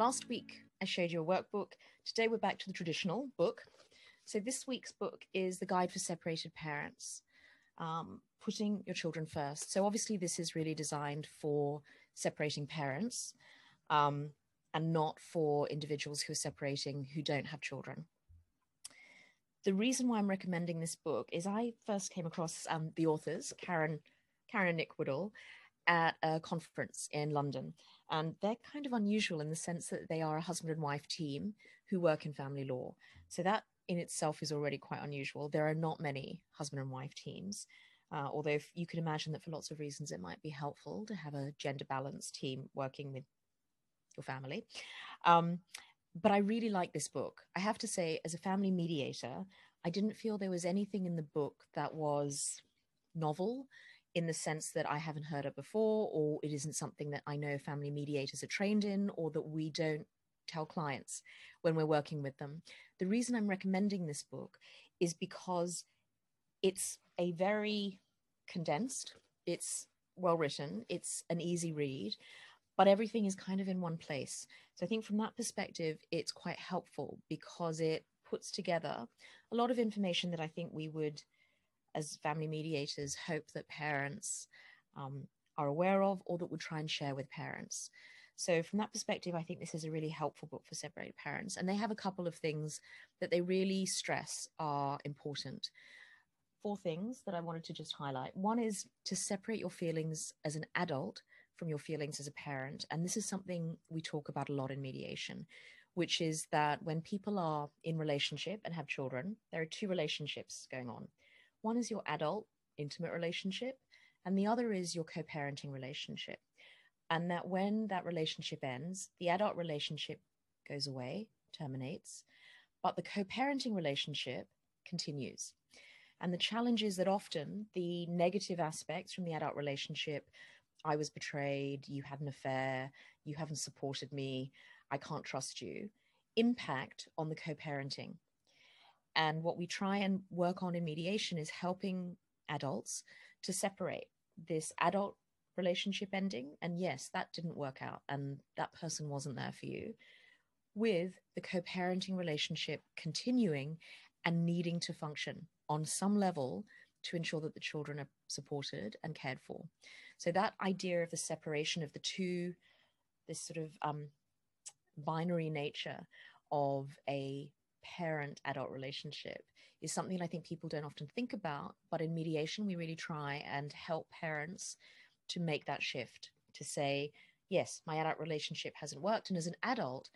last week I showed you a workbook. Today we're back to the traditional book. So this week's book is The Guide for Separated Parents, um, putting your children first. So obviously this is really designed for separating parents um, and not for individuals who are separating who don't have children. The reason why I'm recommending this book is I first came across um, the authors, Karen, Karen Nick Woodall, at a conference in London. And they're kind of unusual in the sense that they are a husband and wife team who work in family law. So that in itself is already quite unusual. There are not many husband and wife teams. Uh, although you can imagine that for lots of reasons it might be helpful to have a gender balanced team working with your family. Um, but I really like this book. I have to say, as a family mediator, I didn't feel there was anything in the book that was novel in the sense that I haven't heard it before, or it isn't something that I know family mediators are trained in, or that we don't tell clients when we're working with them. The reason I'm recommending this book is because it's a very condensed, it's well written, it's an easy read, but everything is kind of in one place. So I think from that perspective, it's quite helpful because it puts together a lot of information that I think we would as family mediators hope that parents um, are aware of or that would try and share with parents. So, from that perspective, I think this is a really helpful book for separated parents. And they have a couple of things that they really stress are important. Four things that I wanted to just highlight. One is to separate your feelings as an adult from your feelings as a parent. And this is something we talk about a lot in mediation, which is that when people are in relationship and have children, there are two relationships going on. One is your adult intimate relationship, and the other is your co parenting relationship. And that when that relationship ends, the adult relationship goes away, terminates, but the co parenting relationship continues. And the challenge is that often the negative aspects from the adult relationship I was betrayed, you had an affair, you haven't supported me, I can't trust you impact on the co parenting. And what we try and work on in mediation is helping adults to separate this adult relationship ending. And yes, that didn't work out, and that person wasn't there for you, with the co parenting relationship continuing and needing to function on some level to ensure that the children are supported and cared for. So, that idea of the separation of the two, this sort of um, binary nature of a parent adult relationship is something I think people don't often think about. But in mediation, we really try and help parents to make that shift to say, yes, my adult relationship hasn't worked. And as an adult,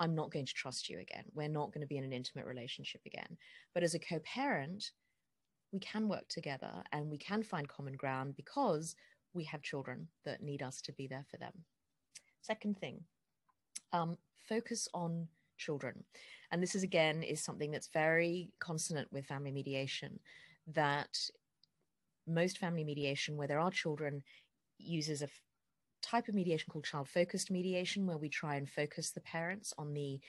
I'm not going to trust you again. We're not going to be in an intimate relationship again. But as a co parent, we can work together and we can find common ground because we have children that need us to be there for them. Second thing, um, focus on children. And this is again is something that's very consonant with family mediation that most family mediation where there are children uses a f- type of mediation called child focused mediation where we try and focus the parents on the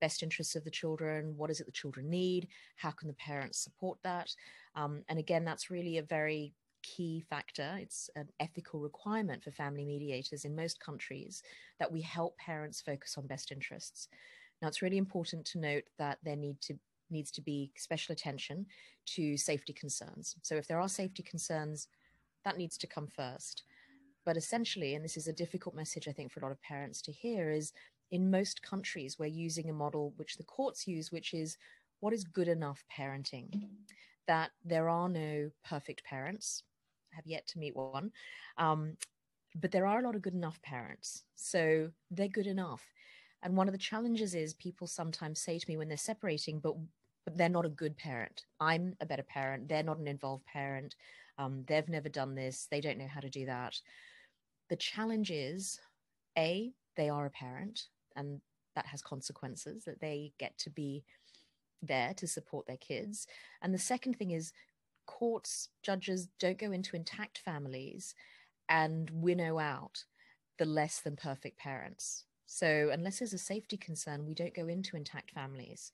best interests of the children what is it the children need how can the parents support that? Um, and again that's really a very key factor. It's an ethical requirement for family mediators in most countries that we help parents focus on best interests now, it's really important to note that there need to needs to be special attention to safety concerns. So if there are safety concerns, that needs to come first. But essentially, and this is a difficult message I think for a lot of parents to hear, is in most countries we're using a model which the courts use, which is what is good enough parenting. That there are no perfect parents. I have yet to meet one. Um, but there are a lot of good enough parents. So they're good enough. And one of the challenges is people sometimes say to me when they're separating, but but they're not a good parent. I'm a better parent. They're not an involved parent. Um, they've never done this. They don't know how to do that. The challenge is, a they are a parent, and that has consequences that they get to be there to support their kids. And the second thing is, courts, judges don't go into intact families and winnow out the less than perfect parents. So, unless there's a safety concern, we don't go into intact families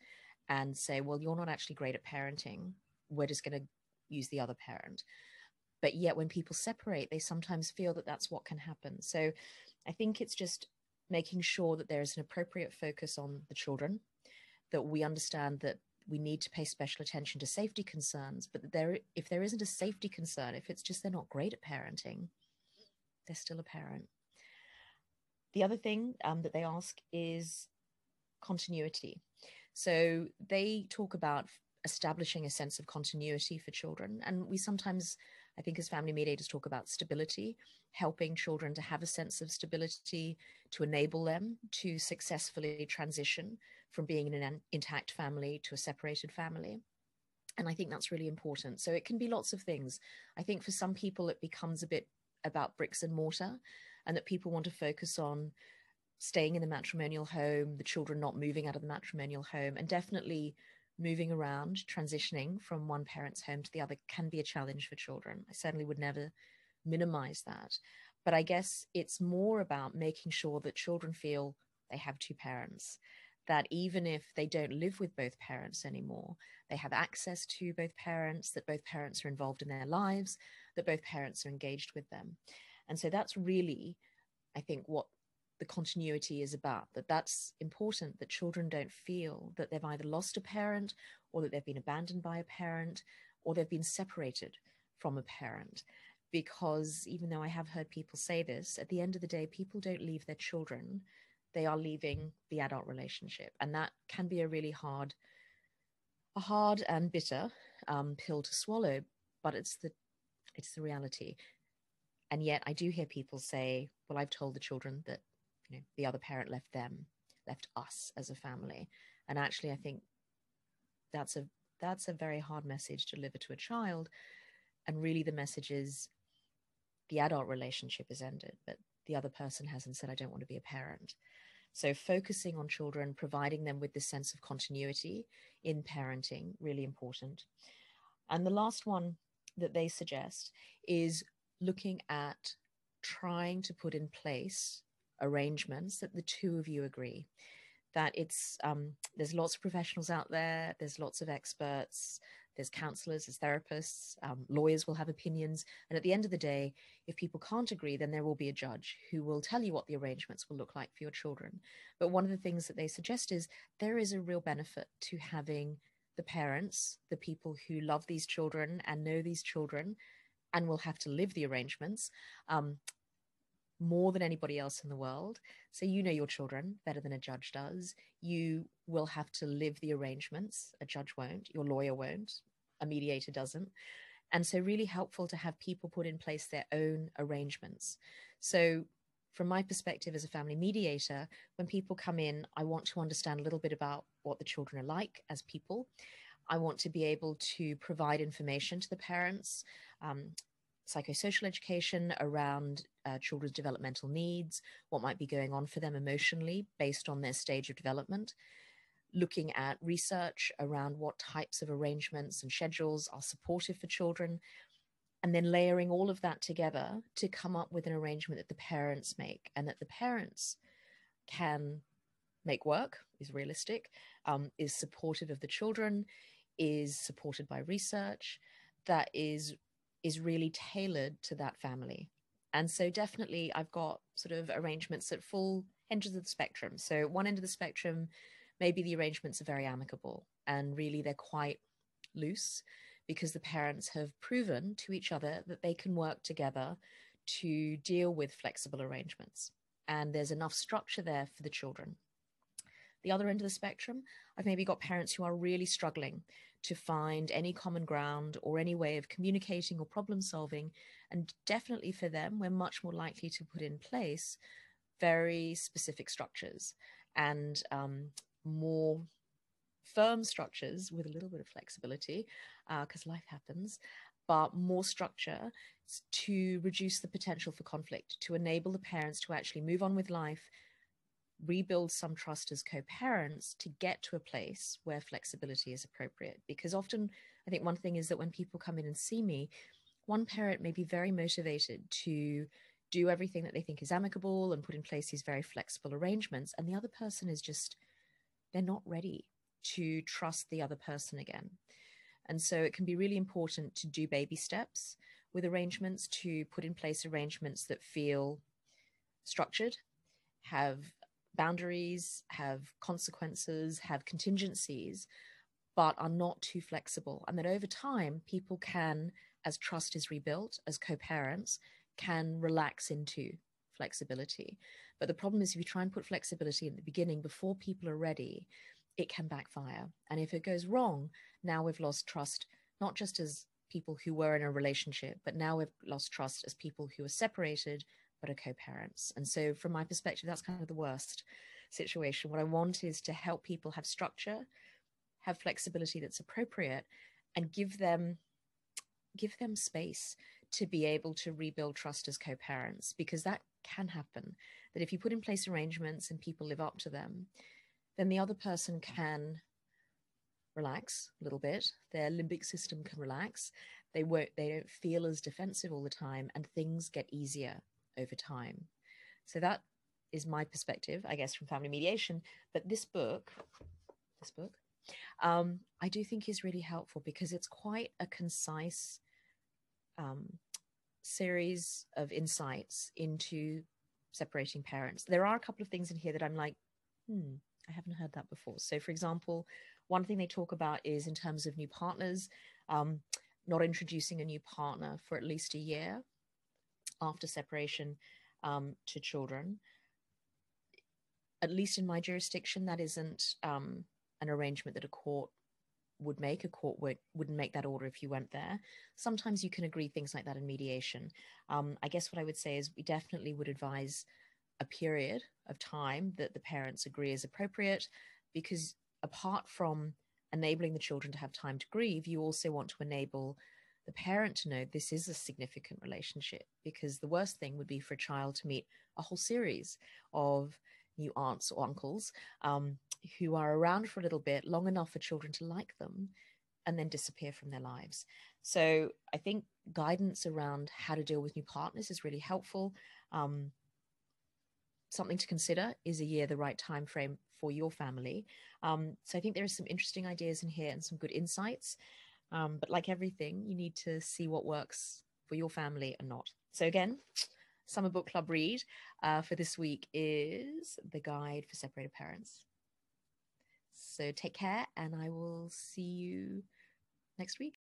and say, well, you're not actually great at parenting. We're just going to use the other parent. But yet, when people separate, they sometimes feel that that's what can happen. So, I think it's just making sure that there is an appropriate focus on the children, that we understand that we need to pay special attention to safety concerns, but there, if there isn't a safety concern, if it's just they're not great at parenting, they're still a parent. The other thing um, that they ask is continuity. So they talk about establishing a sense of continuity for children. And we sometimes, I think, as family mediators, talk about stability, helping children to have a sense of stability to enable them to successfully transition from being in an intact family to a separated family. And I think that's really important. So it can be lots of things. I think for some people, it becomes a bit about bricks and mortar, and that people want to focus on staying in the matrimonial home, the children not moving out of the matrimonial home, and definitely moving around, transitioning from one parent's home to the other can be a challenge for children. I certainly would never minimize that. But I guess it's more about making sure that children feel they have two parents, that even if they don't live with both parents anymore, they have access to both parents, that both parents are involved in their lives, that both parents are engaged with them. And so that's really, I think, what the continuity is about that that's important that children don't feel that they've either lost a parent or that they've been abandoned by a parent or they've been separated from a parent. Because even though i have heard people say this at the end of the day people don't leave their children they are leaving the adult relationship. And that can be a really hard a hard and bitter um, pill to swallow but it's the it's the reality and yet i do hear people say well i've told the children that you know the other parent left them left us as a family. And actually i think that's a that's a very hard message to deliver to a child. And really the message is the adult relationship is ended but the other person hasn't said i don't want to be a parent. So focusing on children providing them with this sense of continuity in parenting really important. And the last one that they suggest is looking at trying to put in place arrangements that the two of you agree. That it's um, there's lots of professionals out there there's lots of experts there's counselors there's therapists um, lawyers will have opinions. And at the end of the day if people can't agree then there will be a judge who will tell you what the arrangements will look like for your children. But one of the things that they suggest is there is a real benefit to having the parents the people who love these children and know these children and will have to live the arrangements um, more than anybody else in the world. So you know your children better than a judge does. You will have to live the arrangements. A judge won't, your lawyer won't, a mediator doesn't. And so, really helpful to have people put in place their own arrangements. So, from my perspective as a family mediator, when people come in, I want to understand a little bit about what the children are like as people. I want to be able to provide information to the parents, um, psychosocial education around uh, children's developmental needs, what might be going on for them emotionally based on their stage of development, looking at research around what types of arrangements and schedules are supportive for children, and then layering all of that together to come up with an arrangement that the parents make and that the parents can make work, is realistic, um, is supportive of the children, is supported by research, that is is really tailored to that family. And so definitely I've got sort of arrangements at full ends of the spectrum. So one end of the spectrum, maybe the arrangements are very amicable and really they're quite loose because the parents have proven to each other that they can work together to deal with flexible arrangements. And there's enough structure there for the children. The other end of the spectrum, I've maybe got parents who are really struggling to find any common ground or any way of communicating or problem solving. And definitely for them, we're much more likely to put in place very specific structures and um, more firm structures with a little bit of flexibility because uh, life happens but more structure to reduce the potential for conflict to enable the parents to actually move on with life rebuild some trust as co-parents to get to a place where flexibility is appropriate. Because often i think one thing is that when people come in and see me one parent may be very motivated to do everything that they think is amicable and put in place these very flexible arrangements and the other person is just they're not ready to trust the other person again. And so it can be really important to do baby steps with arrangements to put in place arrangements that feel structured have boundaries, have consequences, have contingencies, but are not too flexible. And that over time, people can, as trust is rebuilt, as co parents, can relax into flexibility. But the problem is, if you try and put flexibility in the beginning before people are ready, it can backfire. And if it goes wrong, now we've lost trust, not just as people who were in a relationship, but now we've lost trust as people who are separated but are co parents. And so, from my perspective, that's kind of the worst situation. What I want is to help people have structure, have flexibility that's appropriate, and give them give them space to be able to rebuild trust as co-parents because that can happen that if you put in place arrangements and people live up to them then the other person can relax a little bit their limbic system can relax they won't they don't feel as defensive all the time and things get easier over time so that is my perspective i guess from family mediation but this book this book um, i do think is really helpful because it's quite a concise um, series of insights into separating parents. There are a couple of things in here that I'm like, hmm, I haven't heard that before. So, for example, one thing they talk about is in terms of new partners, um, not introducing a new partner for at least a year after separation um, to children. At least in my jurisdiction, that isn't um, an arrangement that a court would make. A court would, wouldn't make that order if you went there. Sometimes you can agree things like that in mediation. Um, I guess what I would say is we definitely would advise a period of time that the parents agree is appropriate because apart from enabling the children to have time to grieve, you also want to enable the parent to know this is a significant relationship because the worst thing would be for a child to meet a whole series of new aunts or uncles um, who are around for a little bit, long enough for children to like them, and then disappear from their lives. So I think guidance around how to deal with new partners is really helpful. Um, something to consider is a year the right time frame for your family. Um, so I think there are some interesting ideas in here and some good insights. Um, but like everything, you need to see what works for your family and not. So again, summer book club read uh, for this week is The Guide for Separated Parents. So take care, and I will see you next week.